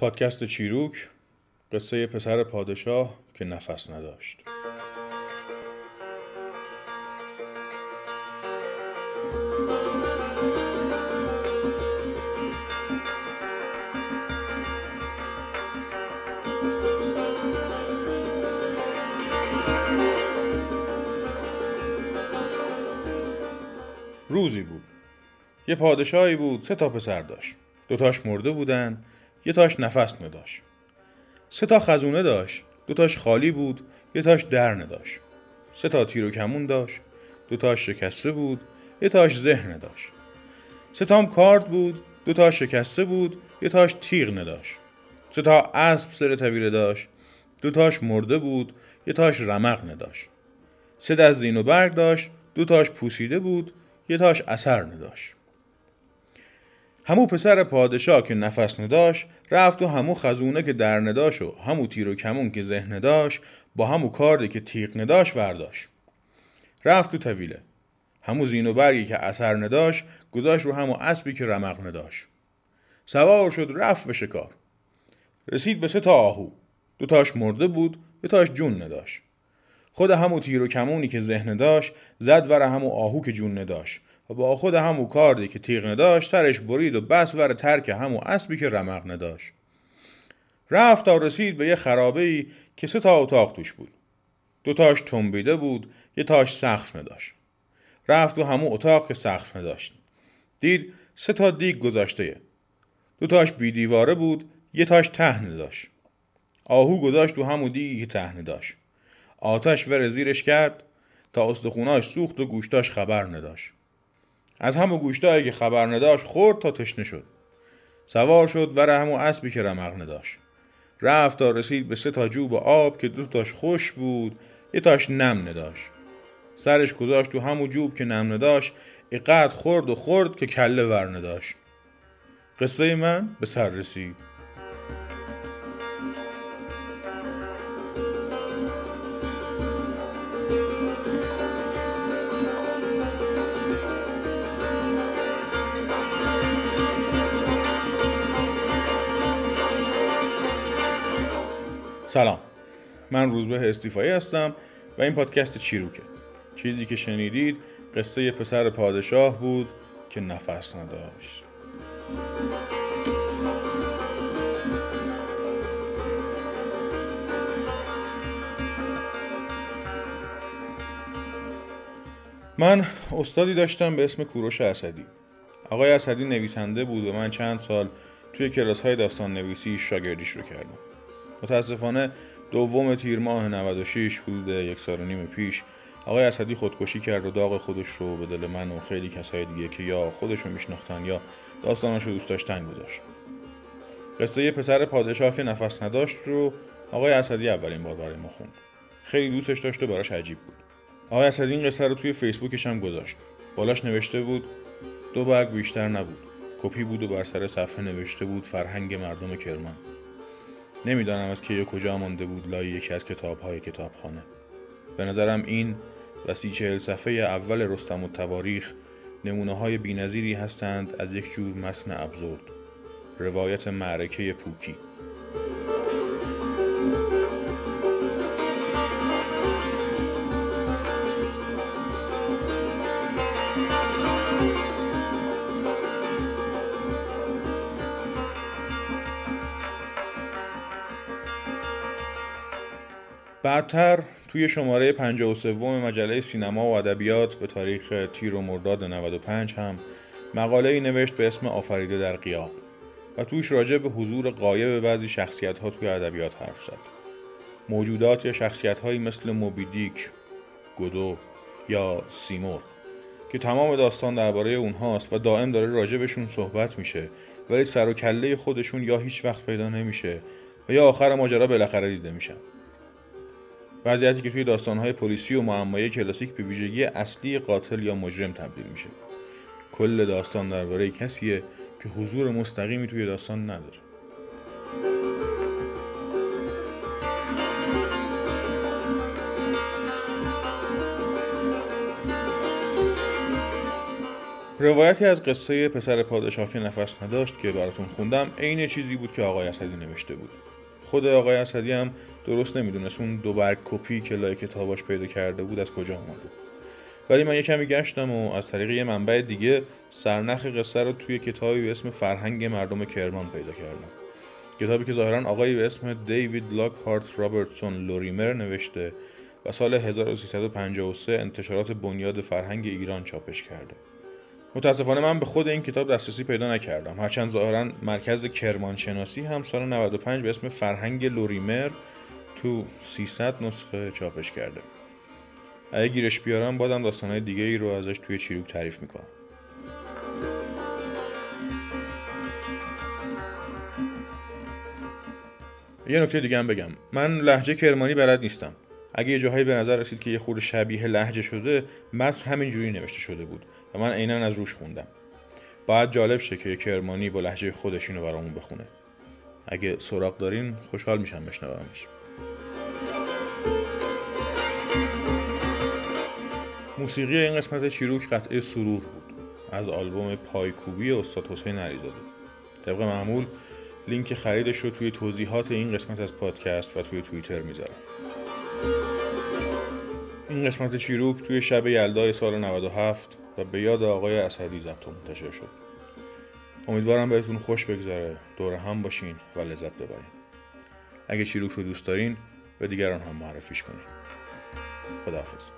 پادکست چیروک قصه پسر پادشاه که نفس نداشت. روزی بود. یه پادشاهی بود سه تا پسر داشت. دوتاش مرده بودن. یه تاش نفس نداشت. سه تا خزونه داشت دوتاش خالی بود یه تاش در نداشت سه تا تیر و کمون داشت دوتاش شکسته بود یه تاش ذهن داشت. سه تام کارد بود دوتاش شکسته بود یه تاش تیغ نداشت. سه تا اسب سر طویله داشت دوتاش مرده بود یه تاش رمق نداشت. سه دست زین و برگ داشت دوتاش پوسیده بود یه تاش اثر نداشت. همو پسر پادشاه که نفس نداشت رفت و همو خزونه که در نداشت و همو تیر و کمون که ذهن داشت با همو کاردی که تیغ نداشت ورداشت. رفت تو طویله. همو زین و برگی که اثر نداشت گذاشت رو همو اسبی که رمق نداشت. سوار شد رفت به شکار. رسید به سه تا آهو. دو تاش مرده بود یه تاش جون نداشت. خود همو تیر و کمونی که ذهن داشت زد ور همو آهو که جون نداشت. و با خود همو کاردی که تیغ نداشت سرش برید و بس ور ترک همو اسبی که رمق نداشت. رفت تا رسید به یه خرابه ای که سه تا اتاق توش بود. دو تاش تنبیده بود یه تاش سقف نداشت. رفت و همو اتاق که سقف نداشت. دید سه تا دیگ گذاشته. دو تاش بی دیواره بود یه تاش تهنه داشت آهو گذاشت تو همو دیگی که تهنه داشت آتش ور زیرش کرد تا استخوناش سوخت و گوشتاش خبر نداشت. از همو گوشتایی که خبر نداشت خورد تا تشنه شد. سوار شد ور همو اسبی که رمق نداشت. رفت تا رسید به سه تا جوب آب که دو تاش خوش بود یه تاش نم نداشت. سرش گذاشت تو همو جوب که نم نداشت اقد خورد و خورد که کله ور نداشت. قصه من به سر رسید. سلام. من روزبه استیفایی هستم و این پادکست چیروکه. چیزی که شنیدید قصه پسر پادشاه بود که نفس نداشت. من استادی داشتم به اسم کوروش اسدی. آقای اسدی نویسنده بود و من چند سال توی کلاس های داستان نویسی شاگردیش رو کردم. متاسفانه دوم تیر ماه 96 حدود یک سال و نیم پیش. آقای اسدی خودکشی کرد و داغ خودش رو به دل من و خیلی کسای دیگه که یا خودش رو میشناختن یا داستانش رو دوست داشتن گذاشت. قصه پسر پادشاه که نفس نداشت رو آقای اسدی اولین بار برای ما خوند. خیلی دوستش داشت و براش عجیب بود. آقای اسدی این قصه رو توی فیسبوکش هم گذاشت. بالاش نوشته بود دو برگ بیشتر نبود. کپی بود و بر سر صفحه نوشته بود فرهنگ مردم کرمان. نمی‌دانم از کی کجا مانده بود لای یکی از کتاب های کتابخانه. به نظرم این و سی چهل صفحه اول رستم و تواریخ نمونه های بینظیری هستند از یک جور متن ابزورد روایت معرکه پوکی. بعدتر توی شماره 53 مجله سینما و ادبیات به تاریخ تیر و مرداد 95 هم مقاله ای نوشت به اسم آفریده در قیاب و توش راجع به حضور قایب بعضی شخصیت ها توی ادبیات حرف زد. موجودات یا شخصیت هایی مثل موبیدیک، گودو یا سیمور که تمام داستان درباره اونهاست و دائم داره راجع بهشون صحبت میشه ولی سر و کله خودشون یا هیچ وقت پیدا نمیشه و یا آخر ماجرا بالاخره دیده میشن. وضعیتی که توی داستانهای پلیسی و معمایی کلاسیک به ویژگی اصلی قاتل یا مجرم تبدیل میشه. کل داستان درباره کسیه که حضور مستقیمی توی داستان نداره. روایتی از قصه پسر پادشاه که نفس نداشت که براتون خوندم عین چیزی بود که آقای اسدی نوشته بود. خود آقای اسدی هم درست نمی‌دونست اون دو برگ کپی که لای کتاباش پیدا کرده بود از کجا اومده. ولی من یه کمی گشتم و از طریق یه منبع دیگه سرنخ قصه رو توی کتابی به اسم فرهنگ مردم کرمان پیدا کردم. کتابی که ظاهرا آقایی به اسم دیوید لاک هارت رابرتسون لوریمر نوشته و سال 1353 انتشارات بنیاد فرهنگ ایران چاپش کرده. متاسفانه من به خود این کتاب دسترسی پیدا نکردم. هرچند ظاهرا مرکز کرمانشناسی هم سال 95 به اسم فرهنگ لوریمر تو 300 نسخه چاپش کرده. اگه گیرش بیارم بادم داستانهای دیگه ای رو ازش توی چیروک تعریف می‌کنم. یه نکته دیگه هم بگم. من لحجه کرمانی بلد نیستم. اگه یه جاهایی به نظر رسید که یه خورده شبیه لحجه شده متن همینجوری نوشته شده بود و من عینا از روش خوندم. باید جالب شه که کرمانی با لحجه خودش اینو برامون بخونه. اگه سراغ دارین خوشحال میشم بشنومش. موسیقی این قسمت چیروک قطعه سرور بود. از آلبوم پایکوبی استاد حسین علیزاده. طبق معمول لینک خریدش رو توی توضیحات این قسمت از پادکست و توی توییتر می‌ذارم. این قسمت چیروک توی شب یلدای سال 97 و به یاد آقای اسدی ضبط منتشر شد. امیدوارم بهتون خوش بگذره. دور هم باشین و لذت ببرین. اگه چیروک رو دوست دارین به دیگران هم معرفیش کنین. خداحافظ.